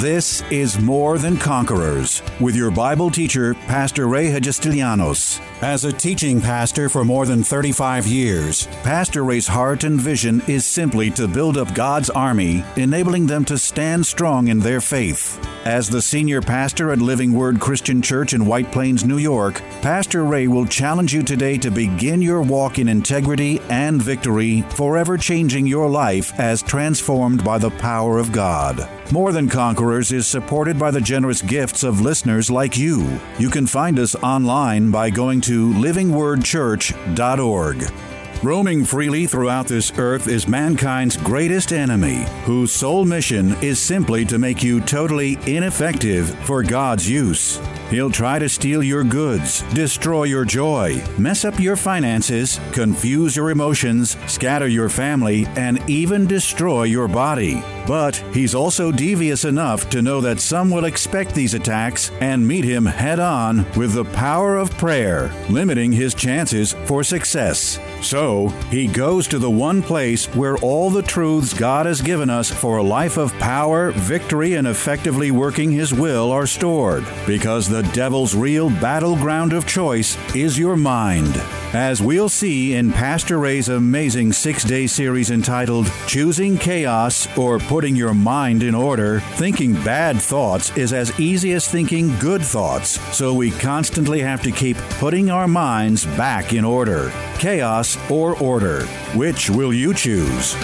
This is More Than Conquerors with your Bible teacher, Pastor Ray Hagestilianos. As a teaching pastor for more than 35 years, Pastor Ray's heart and vision is simply to build up God's army, enabling them to stand strong in their faith. As the senior pastor at Living Word Christian Church in White Plains, New York, Pastor Ray will challenge you today to begin your walk in integrity and victory, forever changing your life as transformed by the power of God. More Than Conquerors is supported by the generous gifts of listeners like you. You can find us online by going to livingwordchurch.org. Roaming freely throughout this earth is mankind's greatest enemy, whose sole mission is simply to make you totally ineffective for God's use. He'll try to steal your goods, destroy your joy, mess up your finances, confuse your emotions, scatter your family, and even destroy your body. But he's also devious enough to know that some will expect these attacks and meet him head on with the power of prayer, limiting his chances for success. So, he goes to the one place where all the truths God has given us for a life of power, victory, and effectively working his will are stored, because the devil's real battleground of choice is your mind. As we'll see in Pastor Ray's amazing six day series entitled Choosing Chaos or Putting Your Mind in Order, thinking bad thoughts is as easy as thinking good thoughts, so we constantly have to keep putting our minds back in order. Chaos or order? Which will you choose?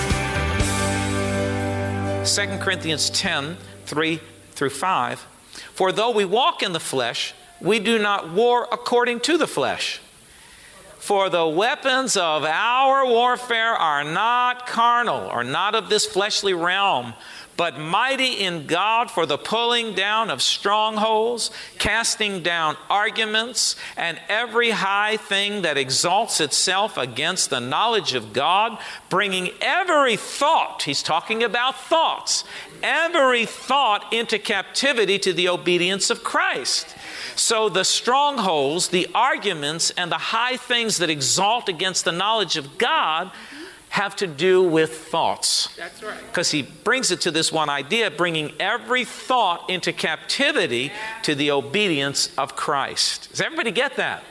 2 Corinthians 10 3 through 5. For though we walk in the flesh, we do not war according to the flesh. For the weapons of our warfare are not carnal, are not of this fleshly realm, but mighty in God for the pulling down of strongholds, casting down arguments, and every high thing that exalts itself against the knowledge of God, bringing every thought, he's talking about thoughts, every thought into captivity to the obedience of Christ. So the strongholds, the arguments, and the high things that exalt against the knowledge of God have to do with thoughts. That's right. Because he brings it to this one idea, bringing every thought into captivity to the obedience of Christ. Does everybody get that?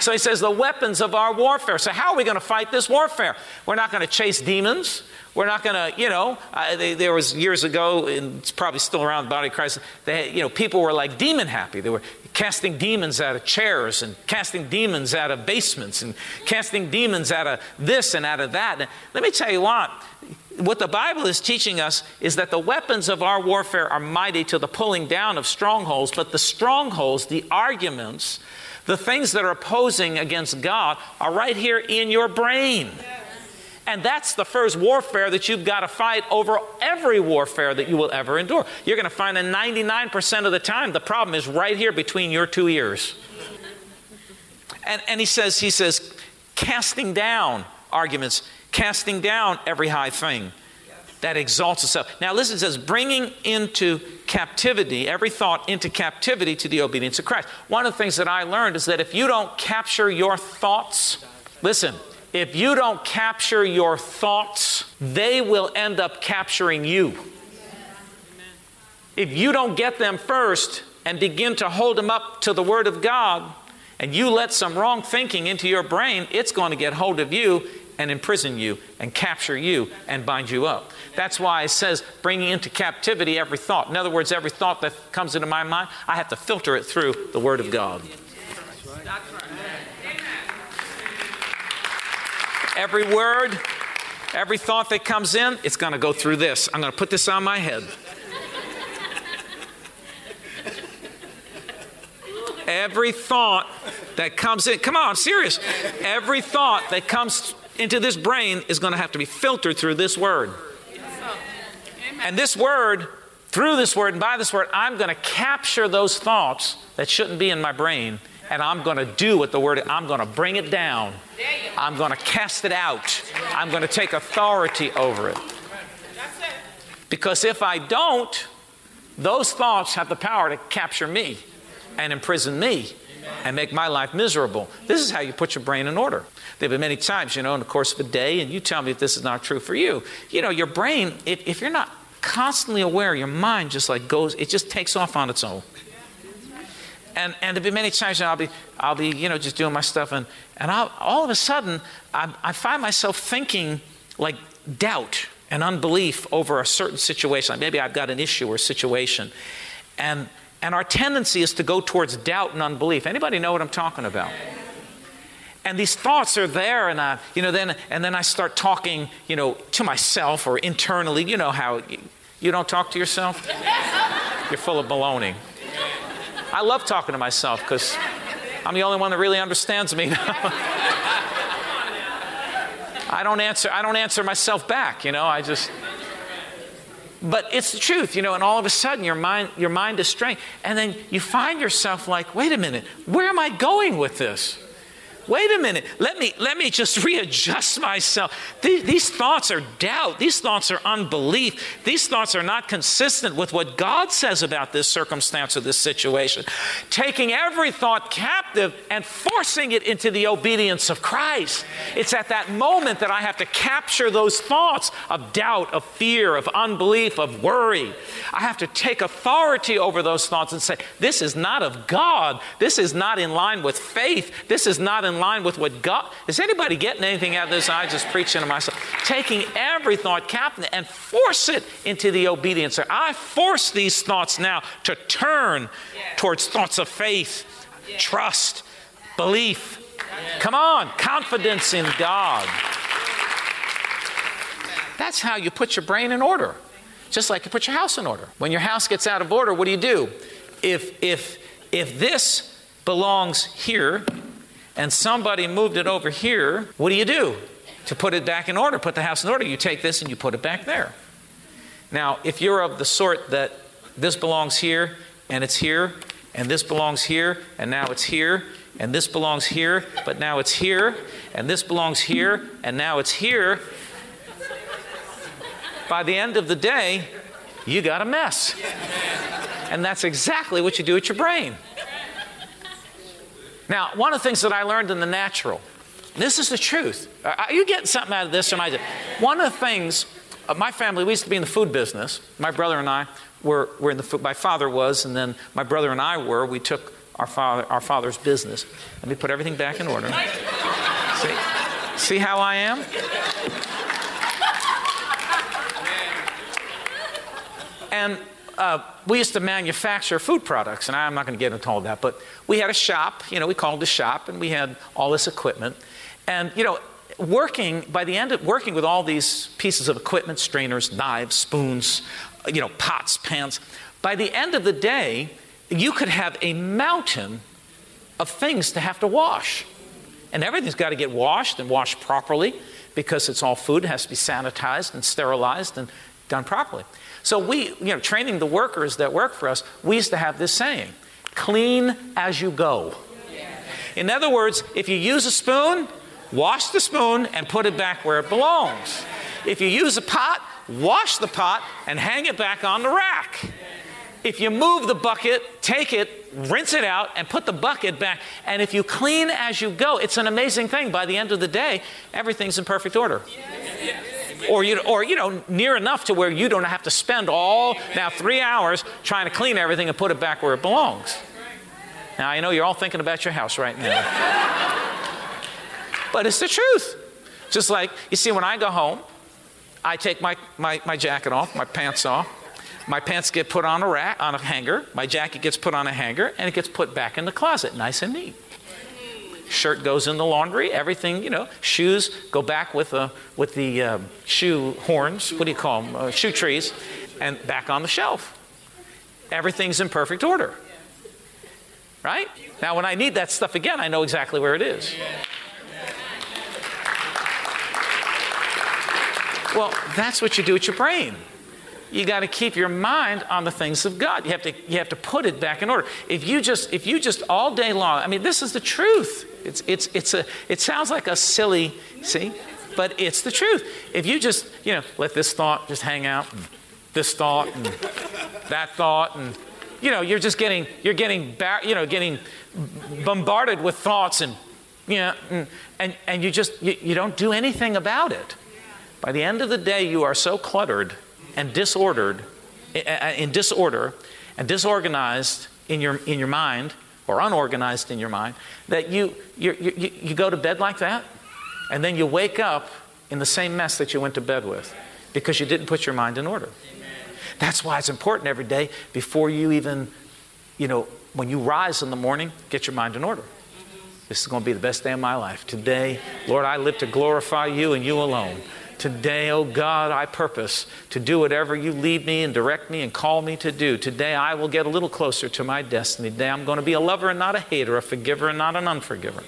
So he says, the weapons of our warfare. So, how are we going to fight this warfare? We're not going to chase demons. We're not going to, you know, uh, they, there was years ago, and it's probably still around the body of Christ, they, you know, people were like demon happy. They were casting demons out of chairs and casting demons out of basements and casting demons out of this and out of that. And let me tell you what, what the Bible is teaching us is that the weapons of our warfare are mighty to the pulling down of strongholds, but the strongholds, the arguments, the things that are opposing against God are right here in your brain. And that's the first warfare that you've got to fight over every warfare that you will ever endure. You're going to find that 99% of the time the problem is right here between your two ears. And, and he says, he says, casting down arguments, casting down every high thing that exalts itself. Now, listen, it says, bringing into captivity, every thought into captivity to the obedience of Christ. One of the things that I learned is that if you don't capture your thoughts, listen, if you don't capture your thoughts, they will end up capturing you. If you don't get them first and begin to hold them up to the Word of God, and you let some wrong thinking into your brain, it's going to get hold of you and imprison you and capture you and bind you up. That's why it says bringing into captivity every thought. In other words, every thought that comes into my mind, I have to filter it through the Word of God. Every word, every thought that comes in, it's going to go through this. I'm going to put this on my head. Every thought that comes in, come on, I'm serious. Every thought that comes into this brain is going to have to be filtered through this word. And this word, through this word and by this word, I'm going to capture those thoughts that shouldn't be in my brain and I'm going to do what the word I'm going to bring it down. I'm going to cast it out. I'm going to take authority over it. Because if I don't, those thoughts have the power to capture me and imprison me and make my life miserable. This is how you put your brain in order. There have been many times, you know, in the course of a day, and you tell me if this is not true for you. You know, your brain, if, if you're not constantly aware, your mind just like goes, it just takes off on its own. And, and there'll be many times I'll be, I'll be, you know, just doing my stuff, and, and I'll, all of a sudden, I, I find myself thinking like doubt and unbelief over a certain situation. Like maybe I've got an issue or a situation. And, and our tendency is to go towards doubt and unbelief. Anybody know what I'm talking about? and these thoughts are there and I, you know then and then I start talking you know to myself or internally you know how you, you don't talk to yourself you're full of baloney I love talking to myself because I'm the only one that really understands me I don't answer I don't answer myself back you know I just but it's the truth, you know, and all of a sudden your mind, your mind is strained. And then you find yourself like, wait a minute, where am I going with this? Wait a minute. Let me let me just readjust myself. These, these, thoughts are doubt. These thoughts are unbelief. These thoughts are not consistent with what god says about this circumstance or this situation. Taking every thought captive and forcing it into the obedience of christ. It's at that moment that i have to capture those thoughts of doubt of fear of unbelief of worry. I have to take authority over those thoughts and say this is not of god. This is not in line with faith. This is not in line with what God is anybody getting anything out of this? I just preaching to myself. Taking every thought captive and force it into the obedience. I force these thoughts now to turn towards thoughts of faith, trust, belief. Come on, confidence in God. That's how you put your brain in order. Just like you put your house in order. When your house gets out of order, what do you do? If if if this belongs here and somebody moved it over here, what do you do? To put it back in order, put the house in order, you take this and you put it back there. Now, if you're of the sort that this belongs here and it's here, and this belongs here and now it's here, and this belongs here, but now it's here, and this belongs here and now it's here, by the end of the day, you got a mess. And that's exactly what you do with your brain. Now, one of the things that I learned in the natural, this is the truth. Are you getting something out of this? Or I one of the things, uh, my family, we used to be in the food business. My brother and I were, were in the food, my father was, and then my brother and I were. We took our, father, our father's business and we put everything back in order. See, see how I am? And uh, we used to manufacture food products, and I'm not going to get into all that, but we had a shop, you know, we called the shop, and we had all this equipment. And, you know, working, by the end of working with all these pieces of equipment, strainers, knives, spoons, you know, pots, pans, by the end of the day, you could have a mountain of things to have to wash. And everything's got to get washed and washed properly because it's all food, it has to be sanitized and sterilized and done properly. So we, you know, training the workers that work for us, we used to have this saying clean as you go. In other words, if you use a spoon, wash the spoon and put it back where it belongs. If you use a pot, wash the pot and hang it back on the rack. If you move the bucket, take it, rinse it out, and put the bucket back. And if you clean as you go, it's an amazing thing. By the end of the day, everything's in perfect order or you, or you know, near enough to where you don't have to spend all now three hours trying to clean everything and put it back where it belongs. Now I know you're all thinking about your house right now, but it's the truth. Just like you see, when I go home, I take my, my, my jacket off, my pants off. My pants get put on a rack, on a hanger. My jacket gets put on a hanger, and it gets put back in the closet, nice and neat shirt goes in the laundry, everything, you know, shoes go back with, the with the uh, shoe horns, what do you call them, uh, shoe trees, and back on the shelf. Everything's in perfect order. Right? Now, when I need that stuff again, I know exactly where it is. Well, that's what you do with your brain you got to keep your mind on the things of God. You have to you have to put it back in order. If you just if you just all day long, I mean, this is the truth. It's it's it's a it sounds like a silly see, but it's the truth. If you just you know let this thought just hang out, and this thought and that thought, and you know you're just getting you're getting you know getting bombarded with thoughts and you know and and, and you just you, you don't do anything about it. By the end of the day, you are so cluttered and disordered, eh, eh, eh, in disorder and disorganized in your, in your mind, or unorganized in your mind, that you, you, you, you go to bed like that, and then you wake up in the same mess that you went to bed with because you didn't put your mind in order. That's why it's important every day before you even, you know, when you rise in the morning, get your mind in order. This is going to be the best day of my life. Today, Lord, I live to glorify you and you alone. Today, oh God, I purpose to do whatever you lead me and direct me and call me to do. Today, I will get a little closer to my destiny. Today, I'm going to be a lover and not a hater, a forgiver and not an unforgiver.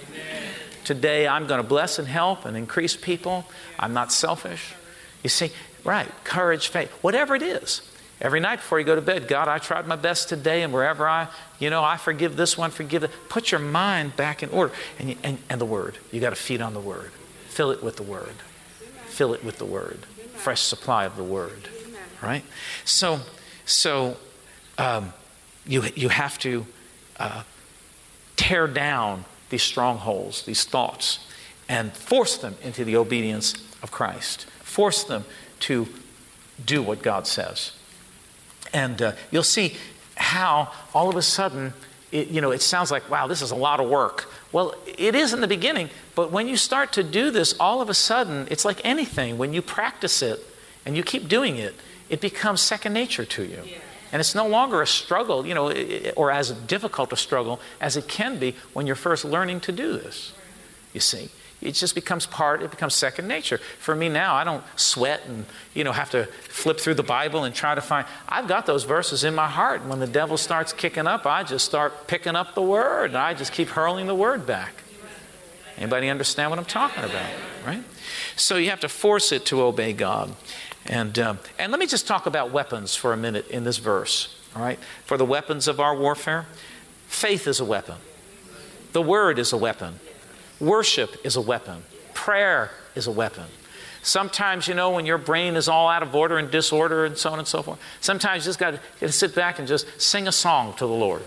Today, I'm going to bless and help and increase people. I'm not selfish. You see, right, courage, faith, whatever it is. Every night before you go to bed, God, I tried my best today, and wherever I, you know, I forgive this one, forgive it. Put your mind back in order. And, and, and the Word. You got to feed on the Word. Fill it with the Word. Fill it with the Word. Fresh supply of the Word. Right? So, so um, you, you have to uh, tear down these strongholds, these thoughts, and force them into the obedience of Christ. Force them to do what God says. And uh, you'll see how all of a sudden, it, you know, it sounds like, wow, this is a lot of work. Well, it is in the beginning, but when you start to do this, all of a sudden, it's like anything. When you practice it and you keep doing it, it becomes second nature to you. And it's no longer a struggle, you know, or as difficult a struggle as it can be when you're first learning to do this. You see, it just becomes part it becomes second nature. For me now i don't sweat and you know have to flip through the bible and try to find i've got those verses in my heart. And when the devil starts kicking up i just start picking up the word and i just keep hurling the word back. Anybody understand what i'm talking about right? So you have to force it to obey god. And um, and let me just talk about weapons for a minute in this verse all right? For the weapons of our warfare faith is a weapon. The word is a weapon Worship is a weapon, prayer is a weapon. Sometimes, you know, when your brain is all out of order and disorder and so on and so forth, sometimes you just got to sit back and just sing a song to the Lord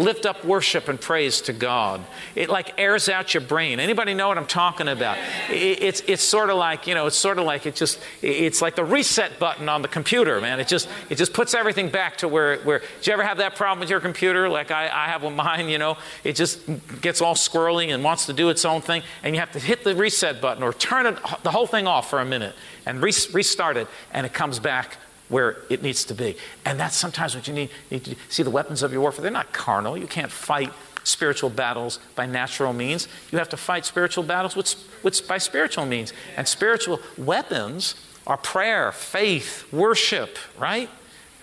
lift up worship and praise to God. It like airs out your brain. Anybody know what I'm talking about? It, it's, it's sort of like, you know, it's sort of like it just, it's like the reset button on the computer, man. It just, it just puts everything back to where, where, did you ever have that problem with your computer? Like I, I have with mine, you know, it just gets all squirrely and wants to do its own thing. And you have to hit the reset button or turn it, the whole thing off for a minute and re- restart it and it comes back where it needs to be. And that's sometimes what you need, need to see the weapons of your warfare. They're not carnal. You can't fight spiritual battles by natural means. You have to fight spiritual battles with, with, by spiritual means. And spiritual weapons are prayer, faith, worship, right?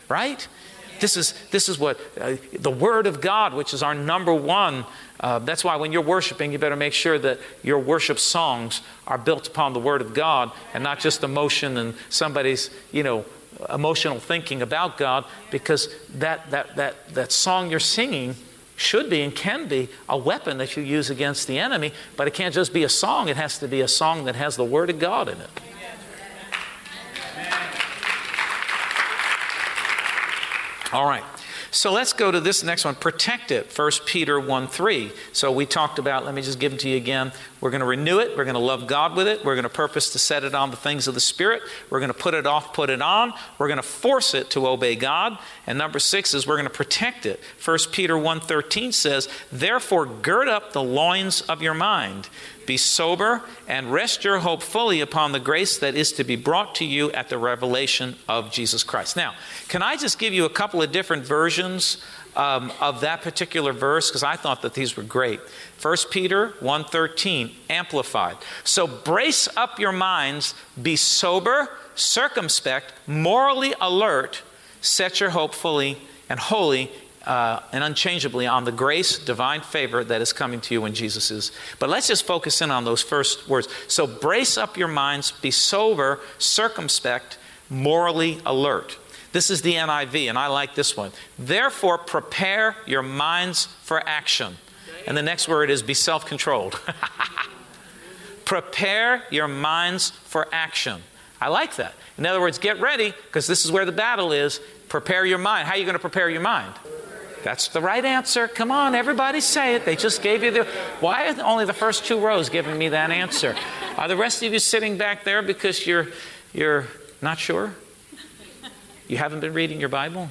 Right? This is, this is what uh, the Word of God, which is our number one. Uh, that's why when you're worshiping, you better make sure that your worship songs are built upon the Word of God and not just emotion and somebody's, you know, emotional thinking about God because that, that, that, that song you're singing should be and can be a weapon that you use against the enemy, but it can't just be a song. It has to be a song that has the Word of God in it. All right. So let's go to this next one. Protect it. 1 Peter 1 3. So we talked about, let me just give it to you again. We're going to renew it. We're going to love God with it. We're going to purpose to set it on the things of the Spirit. We're going to put it off, put it on. We're going to force it to obey God. And number six is we're going to protect it. 1 Peter 1 13 says, Therefore, gird up the loins of your mind be sober and rest your hope fully upon the grace that is to be brought to you at the revelation of Jesus Christ. Now, can I just give you a couple of different versions um, of that particular verse because I thought that these were great. 1 Peter 1:13 amplified. So brace up your minds, be sober, circumspect, morally alert, set your hope fully and wholly uh, and unchangeably on the grace, divine favor that is coming to you when Jesus is. But let's just focus in on those first words. So brace up your minds, be sober, circumspect, morally alert. This is the NIV, and I like this one. Therefore, prepare your minds for action. And the next word is be self controlled. prepare your minds for action. I like that. In other words, get ready, because this is where the battle is. Prepare your mind. How are you going to prepare your mind? That's the right answer. Come on, everybody say it. They just gave you the. Why are only the first two rows giving me that answer? Are the rest of you sitting back there because you're you're not sure? You haven't been reading your Bible?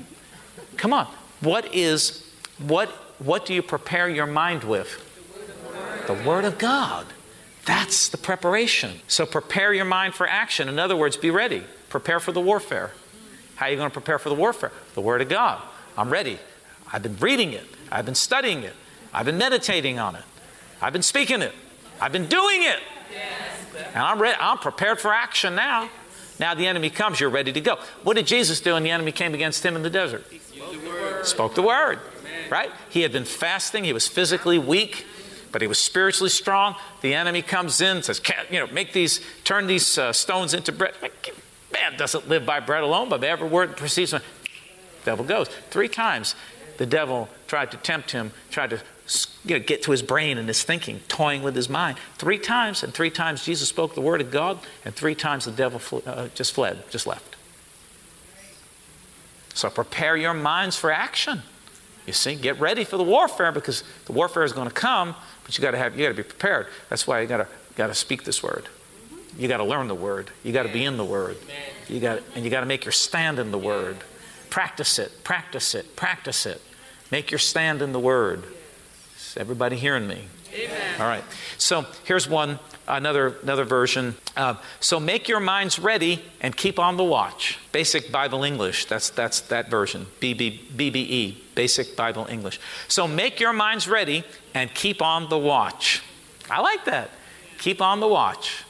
Come on. What is what what do you prepare your mind with? The Word of God. That's the preparation. So prepare your mind for action. In other words, be ready. Prepare for the warfare. How are you going to prepare for the warfare? The Word of God. I'm ready. I've been reading it. I've been studying it. I've been meditating on it. I've been speaking it. I've been doing it. And I'm ready. I'm prepared for action now. Now the enemy comes, you're ready to go. What did Jesus do when the enemy came against him in the desert? He spoke the word. Right? He had been fasting, he was physically weak, but he was spiritually strong. The enemy comes in, says, you know, make these, turn these uh, stones into bread. Man doesn't live by bread alone, but every word proceeds from devil goes. Three times the devil tried to tempt him, tried to you know, get to his brain and his thinking, toying with his mind. Three times, and three times Jesus spoke the word of God, and three times the devil fl- uh, just fled, just left. So prepare your minds for action. You see, get ready for the warfare because the warfare is going to come, but you got to have you got to be prepared. That's why you got to got to speak this word. You got to learn the word. You got to be in the word. You got and you got to make your stand in the word. Practice it. Practice it. Practice it. Make your stand in the word. Is everybody hearing me? Amen. All right. So here's one, another another version. Uh, so make your minds ready and keep on the watch. Basic Bible English. That's that's that version. BB, BBE. Basic Bible English. So make your minds ready and keep on the watch. I like that. Keep on the watch.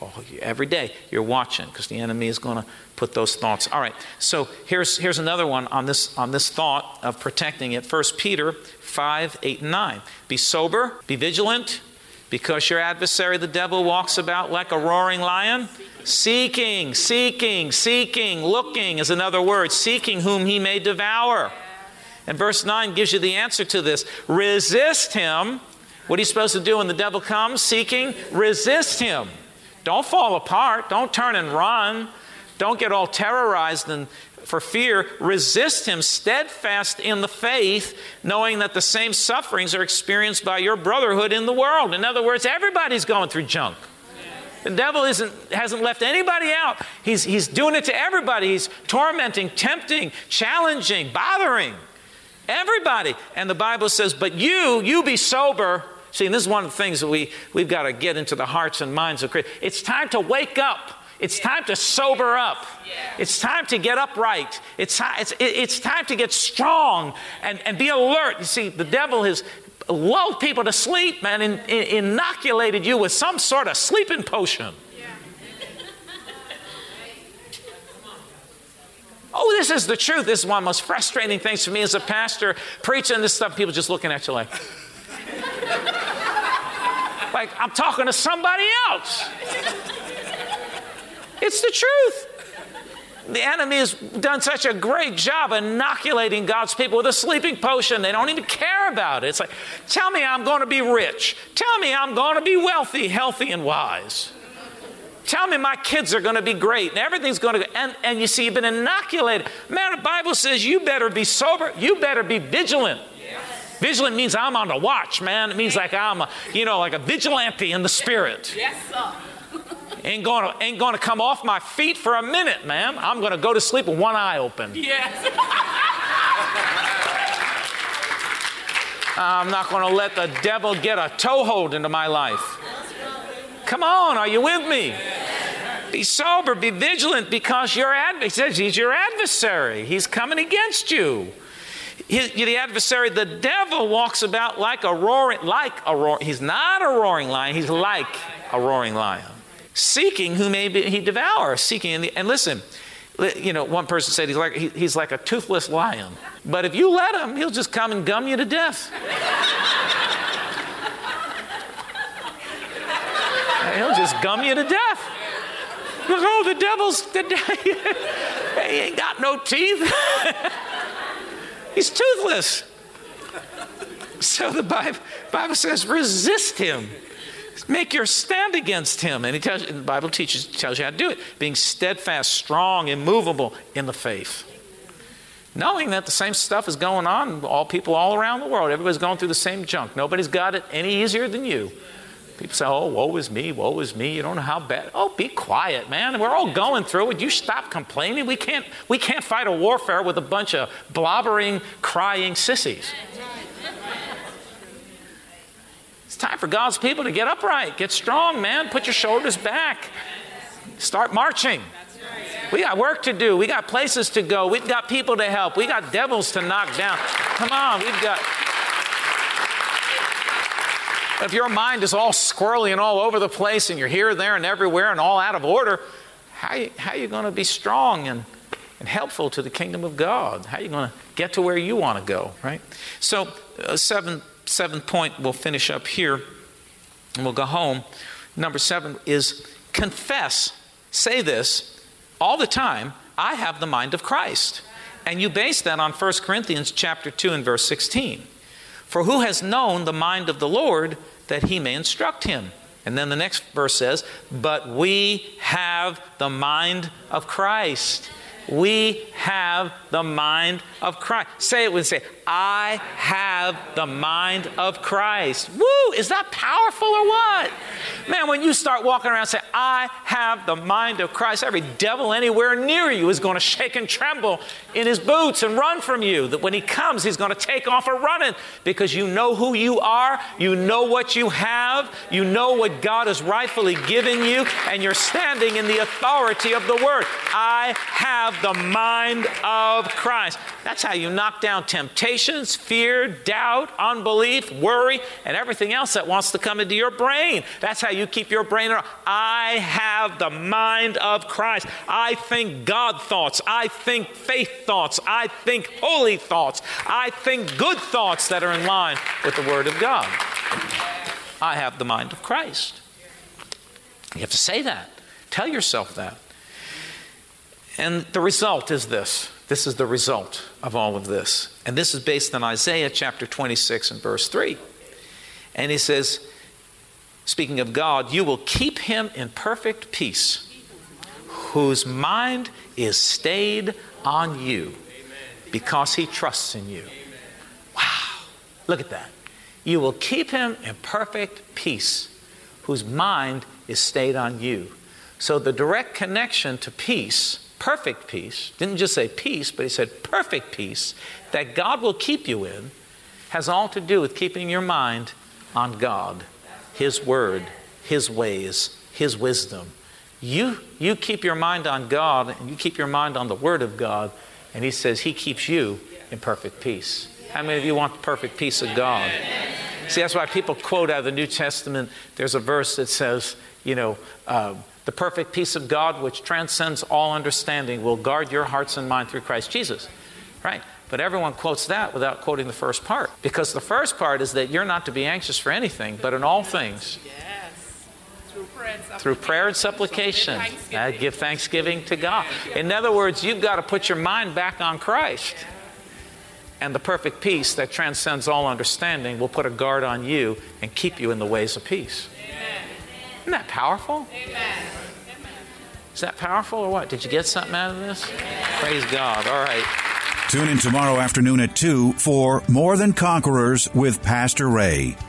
Oh, every day you're watching because the enemy is going to put those thoughts. All right. So here's here's another one on this on this thought of protecting it. First Peter 5, 8, and 9. Be sober, be vigilant, because your adversary, the devil, walks about like a roaring lion, seeking, seeking, seeking, looking is another word, seeking whom he may devour. And verse 9 gives you the answer to this. Resist him. What are you supposed to do when the devil comes seeking? Resist him. Don't fall apart. Don't turn and run. Don't get all terrorized and for fear, resist him steadfast in the faith, knowing that the same sufferings are experienced by your brotherhood in the world. In other words, everybody's going through junk. The devil isn't, hasn't left anybody out. He's, he's doing it to everybody. He's tormenting, tempting, challenging, bothering everybody. And the Bible says, But you, you be sober. See, and this is one of the things that we, we've got to get into the hearts and minds of Christians. It's time to wake up. It's time to sober up. It's time to get upright. It's, it's, it's time to get strong and, and be alert. You see, the devil has lulled people to sleep, man, and, and inoculated you with some sort of sleeping potion. Oh, this is the truth. This is one of the most frustrating things for me as a pastor, preaching this stuff, people just looking at you like, like I'm talking to somebody else. It's the truth. The enemy has done such a great job inoculating God's people with a sleeping potion. They don't even care about it. It's like, tell me I'm going to be rich. Tell me I'm going to be wealthy, healthy, and wise. Tell me my kids are going to be great and everything's going to and, and you see, you've been inoculated. Man, the Bible says you better be sober, you better be vigilant. Vigilant means I'm on the watch, man. It means like I'm a, you know, like a vigilante in the spirit. Yes, sir ain't gonna ain't gonna come off my feet for a minute, man. I'm gonna go to sleep with one eye open. Yes. I'm not gonna let the devil get a toehold into my life. Come on, are you with me? Be sober, be vigilant, because your ad- he says he's your adversary. He's coming against you. He, the adversary, the devil, walks about like a roaring, like a roar. He's not a roaring lion. He's like a roaring lion seeking who may be, he devour, seeking. The, and listen, you know, one person said he's like, he, he's like a toothless lion. But if you let him, he'll just come and gum you to death. he'll just gum you to death. Oh, the devil's, the de- he ain't got no teeth. he's toothless. So the Bible, Bible says, resist him. Make your stand against him. And he tells the Bible teaches tells you how to do it. Being steadfast, strong, immovable in the faith. Knowing that the same stuff is going on, all people all around the world, everybody's going through the same junk. Nobody's got it any easier than you. People say, oh, woe is me, woe is me. You don't know how bad. Oh, be quiet, man. We're all going through it. You stop complaining. We can't, we can't fight a warfare with a bunch of blobbering, crying sissies. It's time for God's people to get upright, get strong, man. Put your shoulders back. Start marching. We got work to do. We got places to go. We've got people to help. We got devils to knock down. Come on, we've got. If your mind is all squirrely and all over the place and you're here, there, and everywhere and all out of order, how, how are you going to be strong and, and helpful to the kingdom of God? How are you going to get to where you want to go, right? So, uh, seven, seventh point, we'll finish up here and we'll go home. Number seven is confess. Say this all the time I have the mind of Christ. And you base that on 1 Corinthians chapter 2 and verse 16. For who has known the mind of the Lord that he may instruct him? And then the next verse says, But we have the mind of Christ. We have the mind of Christ. Say it with say, I have the mind of Christ. Woo! Is that powerful or what? Man, when you start walking around saying, I have the mind of Christ, every devil anywhere near you is going to shake and tremble in his boots and run from you. That when he comes, he's going to take off a running because you know who you are, you know what you have, you know what God has rightfully given you, and you're standing in the authority of the word. I have the mind of Christ. That's how you knock down temptations, fear, doubt, unbelief, worry, and everything else that wants to come into your brain. That's how you keep your brain. I have the mind of Christ. I think God thoughts. I think faith thoughts. I think holy thoughts. I think good thoughts that are in line with the Word of God. I have the mind of Christ. You have to say that. Tell yourself that. And the result is this this is the result of all of this. And this is based on Isaiah chapter 26 and verse 3. And he says, speaking of God, you will keep him in perfect peace, whose mind is stayed on you because he trusts in you. Wow. Look at that. You will keep him in perfect peace, whose mind is stayed on you. So the direct connection to peace perfect peace, didn't just say peace, but he said perfect peace that God will keep you in, has all to do with keeping your mind on God, His Word, His ways, His wisdom. You, you keep your mind on God and you keep your mind on the Word of God, and He says He keeps you in perfect peace. How many of you want the perfect peace of God? See, that's why people quote out of the New Testament. There's a verse that says, you know, uh, the perfect peace of God, which transcends all understanding, will guard your hearts and mind through Christ Jesus. Right? But everyone quotes that without quoting the first part. Because the first part is that you're not to be anxious for anything, but in all things. Yes. Through prayer and Through prayer and supplication. Uh, give thanksgiving to God. In other words, you've got to put your mind back on Christ. And the perfect peace that transcends all understanding will put a guard on you and keep you in the ways of peace. Isn't that powerful? Amen. Is that powerful or what? Did you get something out of this? Praise God. All right. Tune in tomorrow afternoon at 2 for More Than Conquerors with Pastor Ray.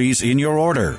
in your order.